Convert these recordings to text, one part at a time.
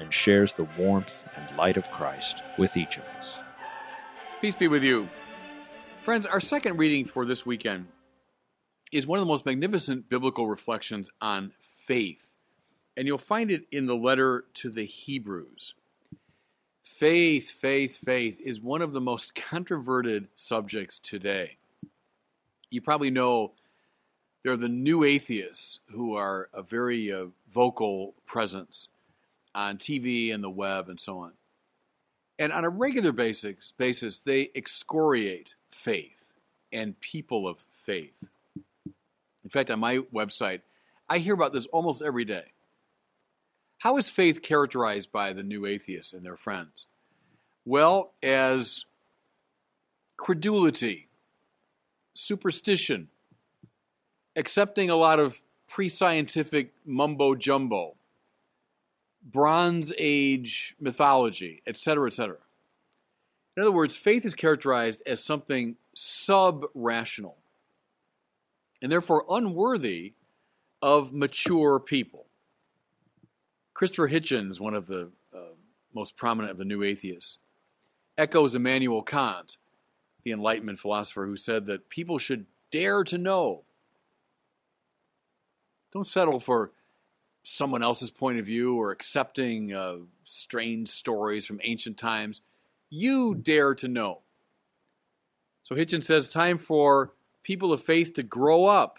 and shares the warmth and light of Christ with each of us. Peace be with you. Friends, our second reading for this weekend is one of the most magnificent biblical reflections on faith. And you'll find it in the letter to the Hebrews. Faith, faith, faith is one of the most controverted subjects today. You probably know there are the new atheists who are a very uh, vocal presence on TV and the web and so on. And on a regular basis, basis they excoriate faith and people of faith. In fact, on my website, I hear about this almost every day. How is faith characterized by the new atheists and their friends? Well, as credulity, superstition, accepting a lot of pre scientific mumbo jumbo, Bronze Age mythology, etc., etc. In other words, faith is characterized as something sub rational and therefore unworthy of mature people. Christopher Hitchens, one of the uh, most prominent of the new atheists, echoes Immanuel Kant, the Enlightenment philosopher, who said that people should dare to know. Don't settle for someone else's point of view or accepting uh, strange stories from ancient times. You dare to know. So Hitchens says, time for people of faith to grow up,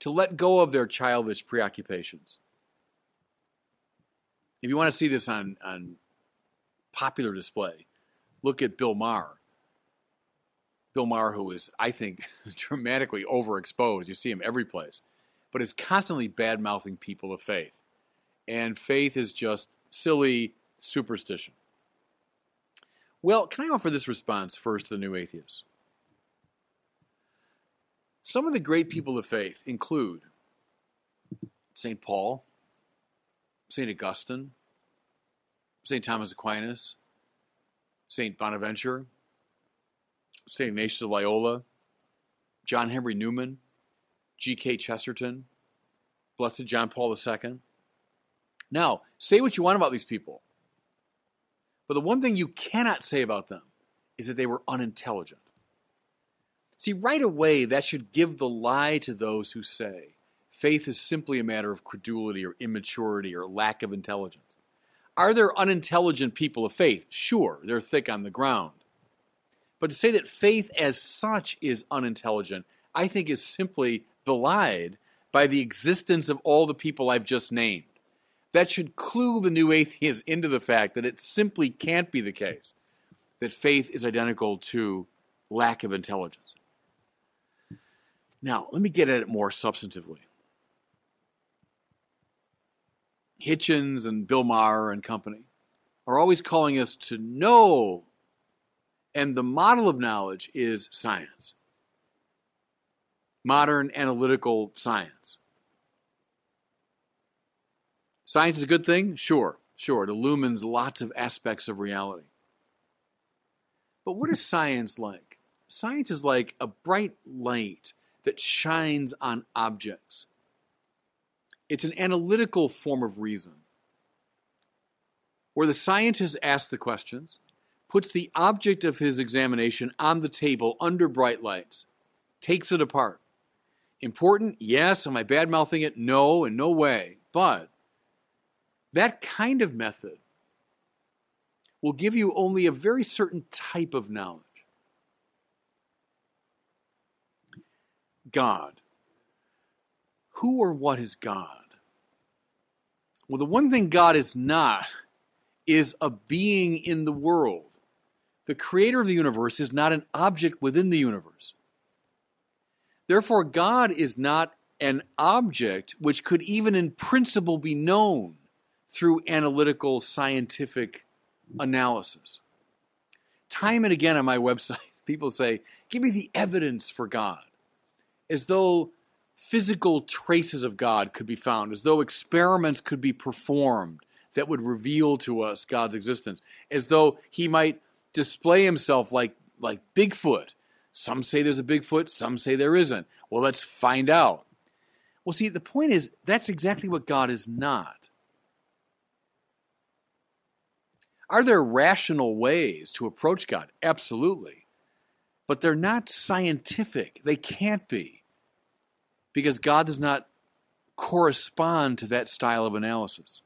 to let go of their childish preoccupations. If you want to see this on, on popular display, look at Bill Maher. Bill Maher, who is, I think, dramatically overexposed. You see him every place but is constantly bad mouthing people of faith. And faith is just silly superstition. Well, can I offer this response first to the new atheists? Some of the great people of faith include St. Paul, St. Augustine, St. Thomas Aquinas, St. Bonaventure, St. Ignatius of Loyola, John Henry Newman, G.K. Chesterton, Blessed John Paul II. Now, say what you want about these people, but the one thing you cannot say about them is that they were unintelligent. See, right away, that should give the lie to those who say faith is simply a matter of credulity or immaturity or lack of intelligence. Are there unintelligent people of faith? Sure, they're thick on the ground. But to say that faith as such is unintelligent, I think is simply belied by the existence of all the people I've just named. That should clue the new atheists into the fact that it simply can't be the case that faith is identical to lack of intelligence. Now, let me get at it more substantively. Hitchens and Bill Maher and company are always calling us to know, and the model of knowledge is science modern analytical science. Science is a good thing? Sure, sure. It illumines lots of aspects of reality. But what is science like? Science is like a bright light that shines on objects. It's an analytical form of reason where the scientist asks the questions, puts the object of his examination on the table under bright lights, takes it apart, Important? Yes. Am I bad mouthing it? No, in no way. But that kind of method will give you only a very certain type of knowledge. God. Who or what is God? Well, the one thing God is not is a being in the world. The creator of the universe is not an object within the universe. Therefore, God is not an object which could even in principle be known through analytical scientific analysis. Time and again on my website, people say, Give me the evidence for God. As though physical traces of God could be found, as though experiments could be performed that would reveal to us God's existence, as though He might display Himself like, like Bigfoot. Some say there's a Bigfoot, some say there isn't. Well, let's find out. Well, see, the point is, that's exactly what God is not. Are there rational ways to approach God? Absolutely. But they're not scientific. They can't be. Because God does not correspond to that style of analysis.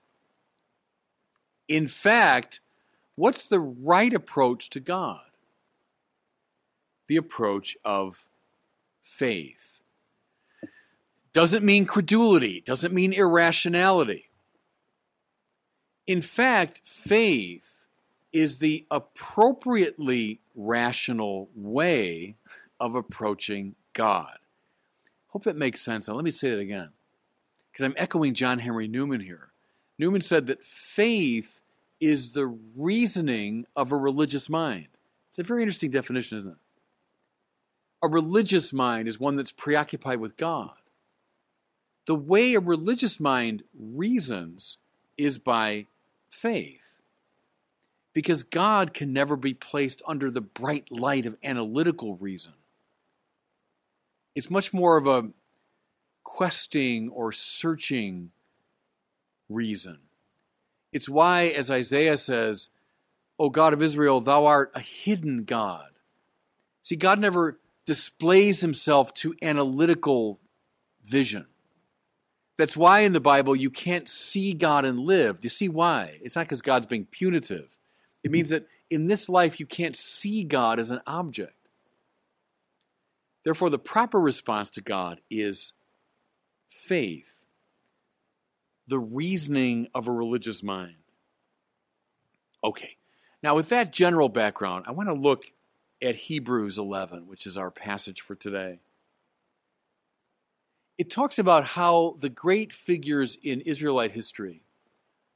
In fact, what's the right approach to God? The approach of faith. Doesn't mean credulity, doesn't mean irrationality. In fact, faith is the appropriately rational way of approaching God. Hope that makes sense. Now, let me say it again, because I'm echoing John Henry Newman here. Newman said that faith is the reasoning of a religious mind. It's a very interesting definition, isn't it? A religious mind is one that's preoccupied with God. The way a religious mind reasons is by faith. Because God can never be placed under the bright light of analytical reason. It's much more of a questing or searching reason. It's why, as Isaiah says, O God of Israel, thou art a hidden God. See, God never displays himself to analytical vision. That's why in the Bible you can't see God and live. Do you see why? It's not because God's being punitive. It means that in this life you can't see God as an object. Therefore, the proper response to God is faith, the reasoning of a religious mind. Okay, now with that general background, I want to look at Hebrews 11, which is our passage for today it talks about how the great figures in Israelite history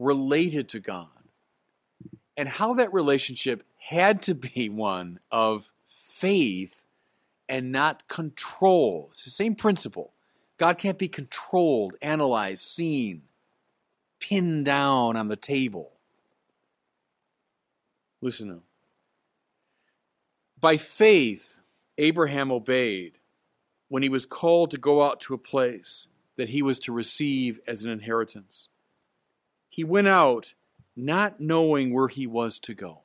related to God and how that relationship had to be one of faith and not control. It's the same principle. God can't be controlled, analyzed, seen, pinned down on the table. Listen now. By faith, Abraham obeyed when he was called to go out to a place that he was to receive as an inheritance. He went out not knowing where he was to go.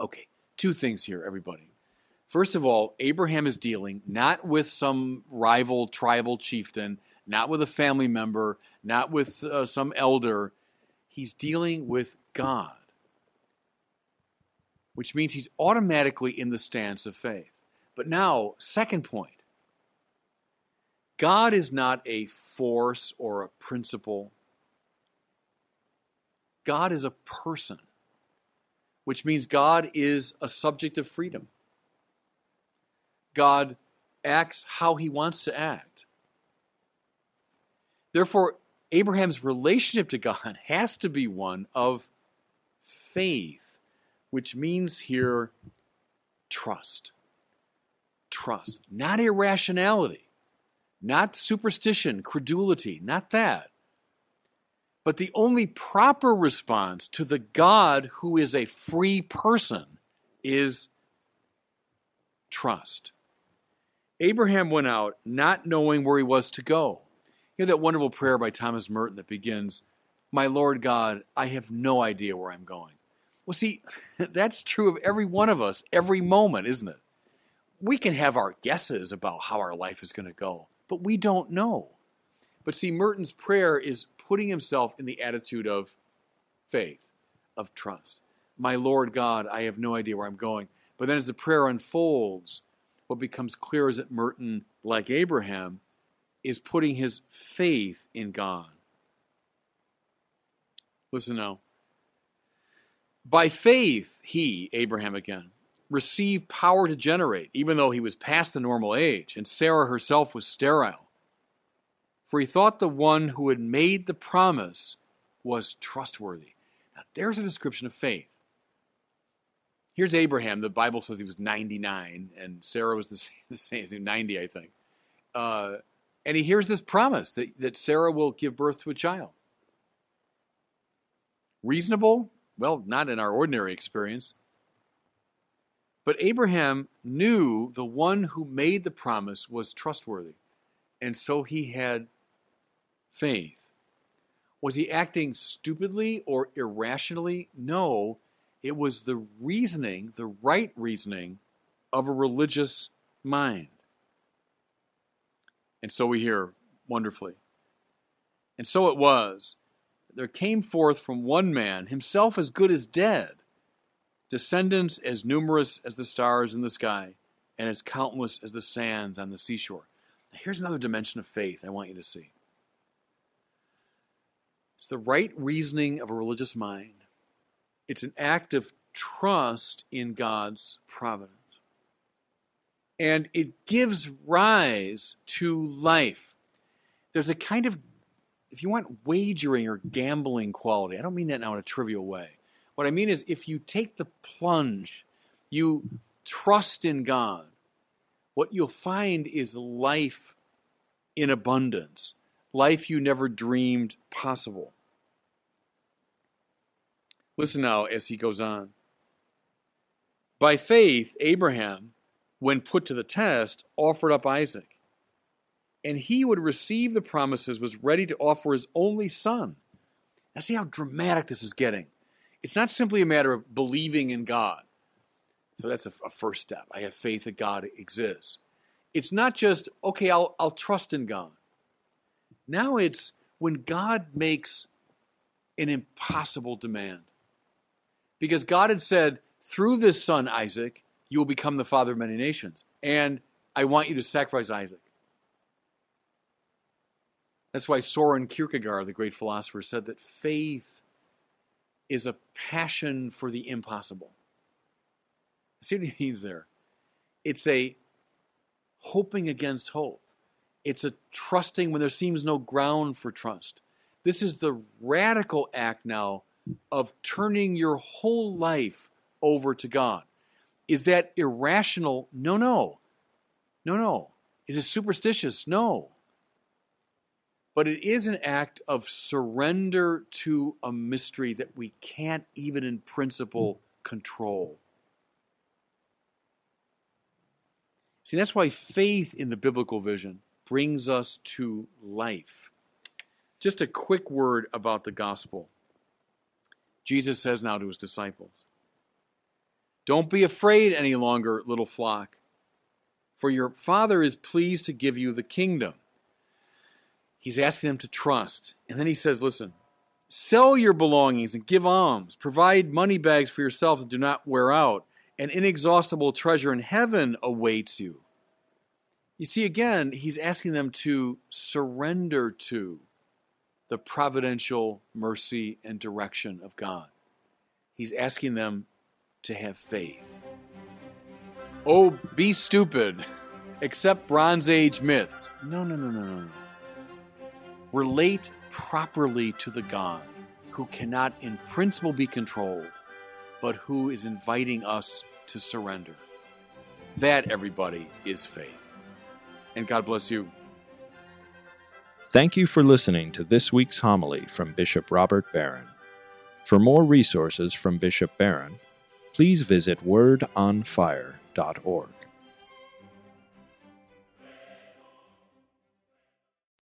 Okay, two things here, everybody. First of all, Abraham is dealing not with some rival tribal chieftain, not with a family member, not with uh, some elder. He's dealing with God, which means he's automatically in the stance of faith. But now, second point God is not a force or a principle. God is a person, which means God is a subject of freedom. God acts how he wants to act. Therefore, Abraham's relationship to God has to be one of faith, which means here trust. Trust, not irrationality not superstition, credulity, not that. But the only proper response to the God who is a free person is trust. Abraham went out not knowing where he was to go. You know that wonderful prayer by Thomas Merton that begins, My Lord God, I have no idea where I'm going. Well, see, that's true of every one of us, every moment, isn't it? We can have our guesses about how our life is going to go but we don't know. But see, Merton's prayer is putting himself in the attitude of faith, of trust. My Lord God, I have no idea where I'm going. But then as the prayer unfolds, what becomes clear is that Merton, like Abraham, is putting his faith in God. Listen now. By faith, he, Abraham again, received power to generate, even though he was past the normal age, and Sarah herself was sterile. For he thought the one who had made the promise was trustworthy. Now, there's a description of faith. Here's Abraham. The Bible says he was 99, and Sarah was the same, the same 90, I think. Uh, and he hears this promise that, that Sarah will give birth to a child. Reasonable? Well, not in our ordinary experience. But Abraham knew the one who made the promise was trustworthy. And so he had faith. Was he acting stupidly or irrationally? No, it was the reasoning, the right reasoning of a religious mind. And so we hear wonderfully. And so it was. There came forth from one man, himself as good as dead, descendants as numerous as the stars in the sky, and as countless as the sands on the seashore. Now, here's another dimension of faith I want you to see. It's the right reasoning of a religious mind. It's an act of trust in God's providence. And it gives rise to life. There's a kind of, if you want wagering or gambling quality, I don't mean that now in a trivial way. What I mean is, if you take the plunge, you trust in God, what you'll find is life in abundance life you never dreamed possible. Listen now as he goes on. By faith, Abraham, when put to the test, offered up Isaac. And he would receive the promises, was ready to offer his only son. Now, see how dramatic this is getting. It's not simply a matter of believing in God. So that's a, a first step. I have faith that God exists. It's not just, okay, I'll, I'll trust in God. Now it's when God makes an impossible demand. Because God had said, through this son, Isaac, you will become the father of many nations. And I want you to sacrifice Isaac. That's why Soren Kierkegaard, the great philosopher, said that faith is a passion for the impossible. See what he means there? It's a hoping against hope. It's a trusting when there seems no ground for trust. This is the radical act now of turning your whole life over to God. Is that irrational? No, no. No, no. Is it superstitious? No. But it is an act of surrender to a mystery that we can't even in principle control. See, that's why faith in the biblical vision brings us to life. Just a quick word about the gospel. Jesus says now to his disciples Don't be afraid any longer, little flock, for your Father is pleased to give you the kingdom. He's asking them to trust. And then he says, Listen, sell your belongings and give alms, provide money bags for yourselves that do not wear out. An inexhaustible treasure in heaven awaits you. You see, again, he's asking them to surrender to the providential mercy and direction of God. He's asking them to have faith. Oh, be stupid. Accept Bronze Age myths. No, no, no, no, no. Relate properly to the God who cannot, in principle, be controlled, but who is inviting us to surrender. That, everybody, is faith and God bless you. Thank you for listening to this week's homily from Bishop Robert Barron. For more resources from Bishop Barron, please visit wordonfire.org.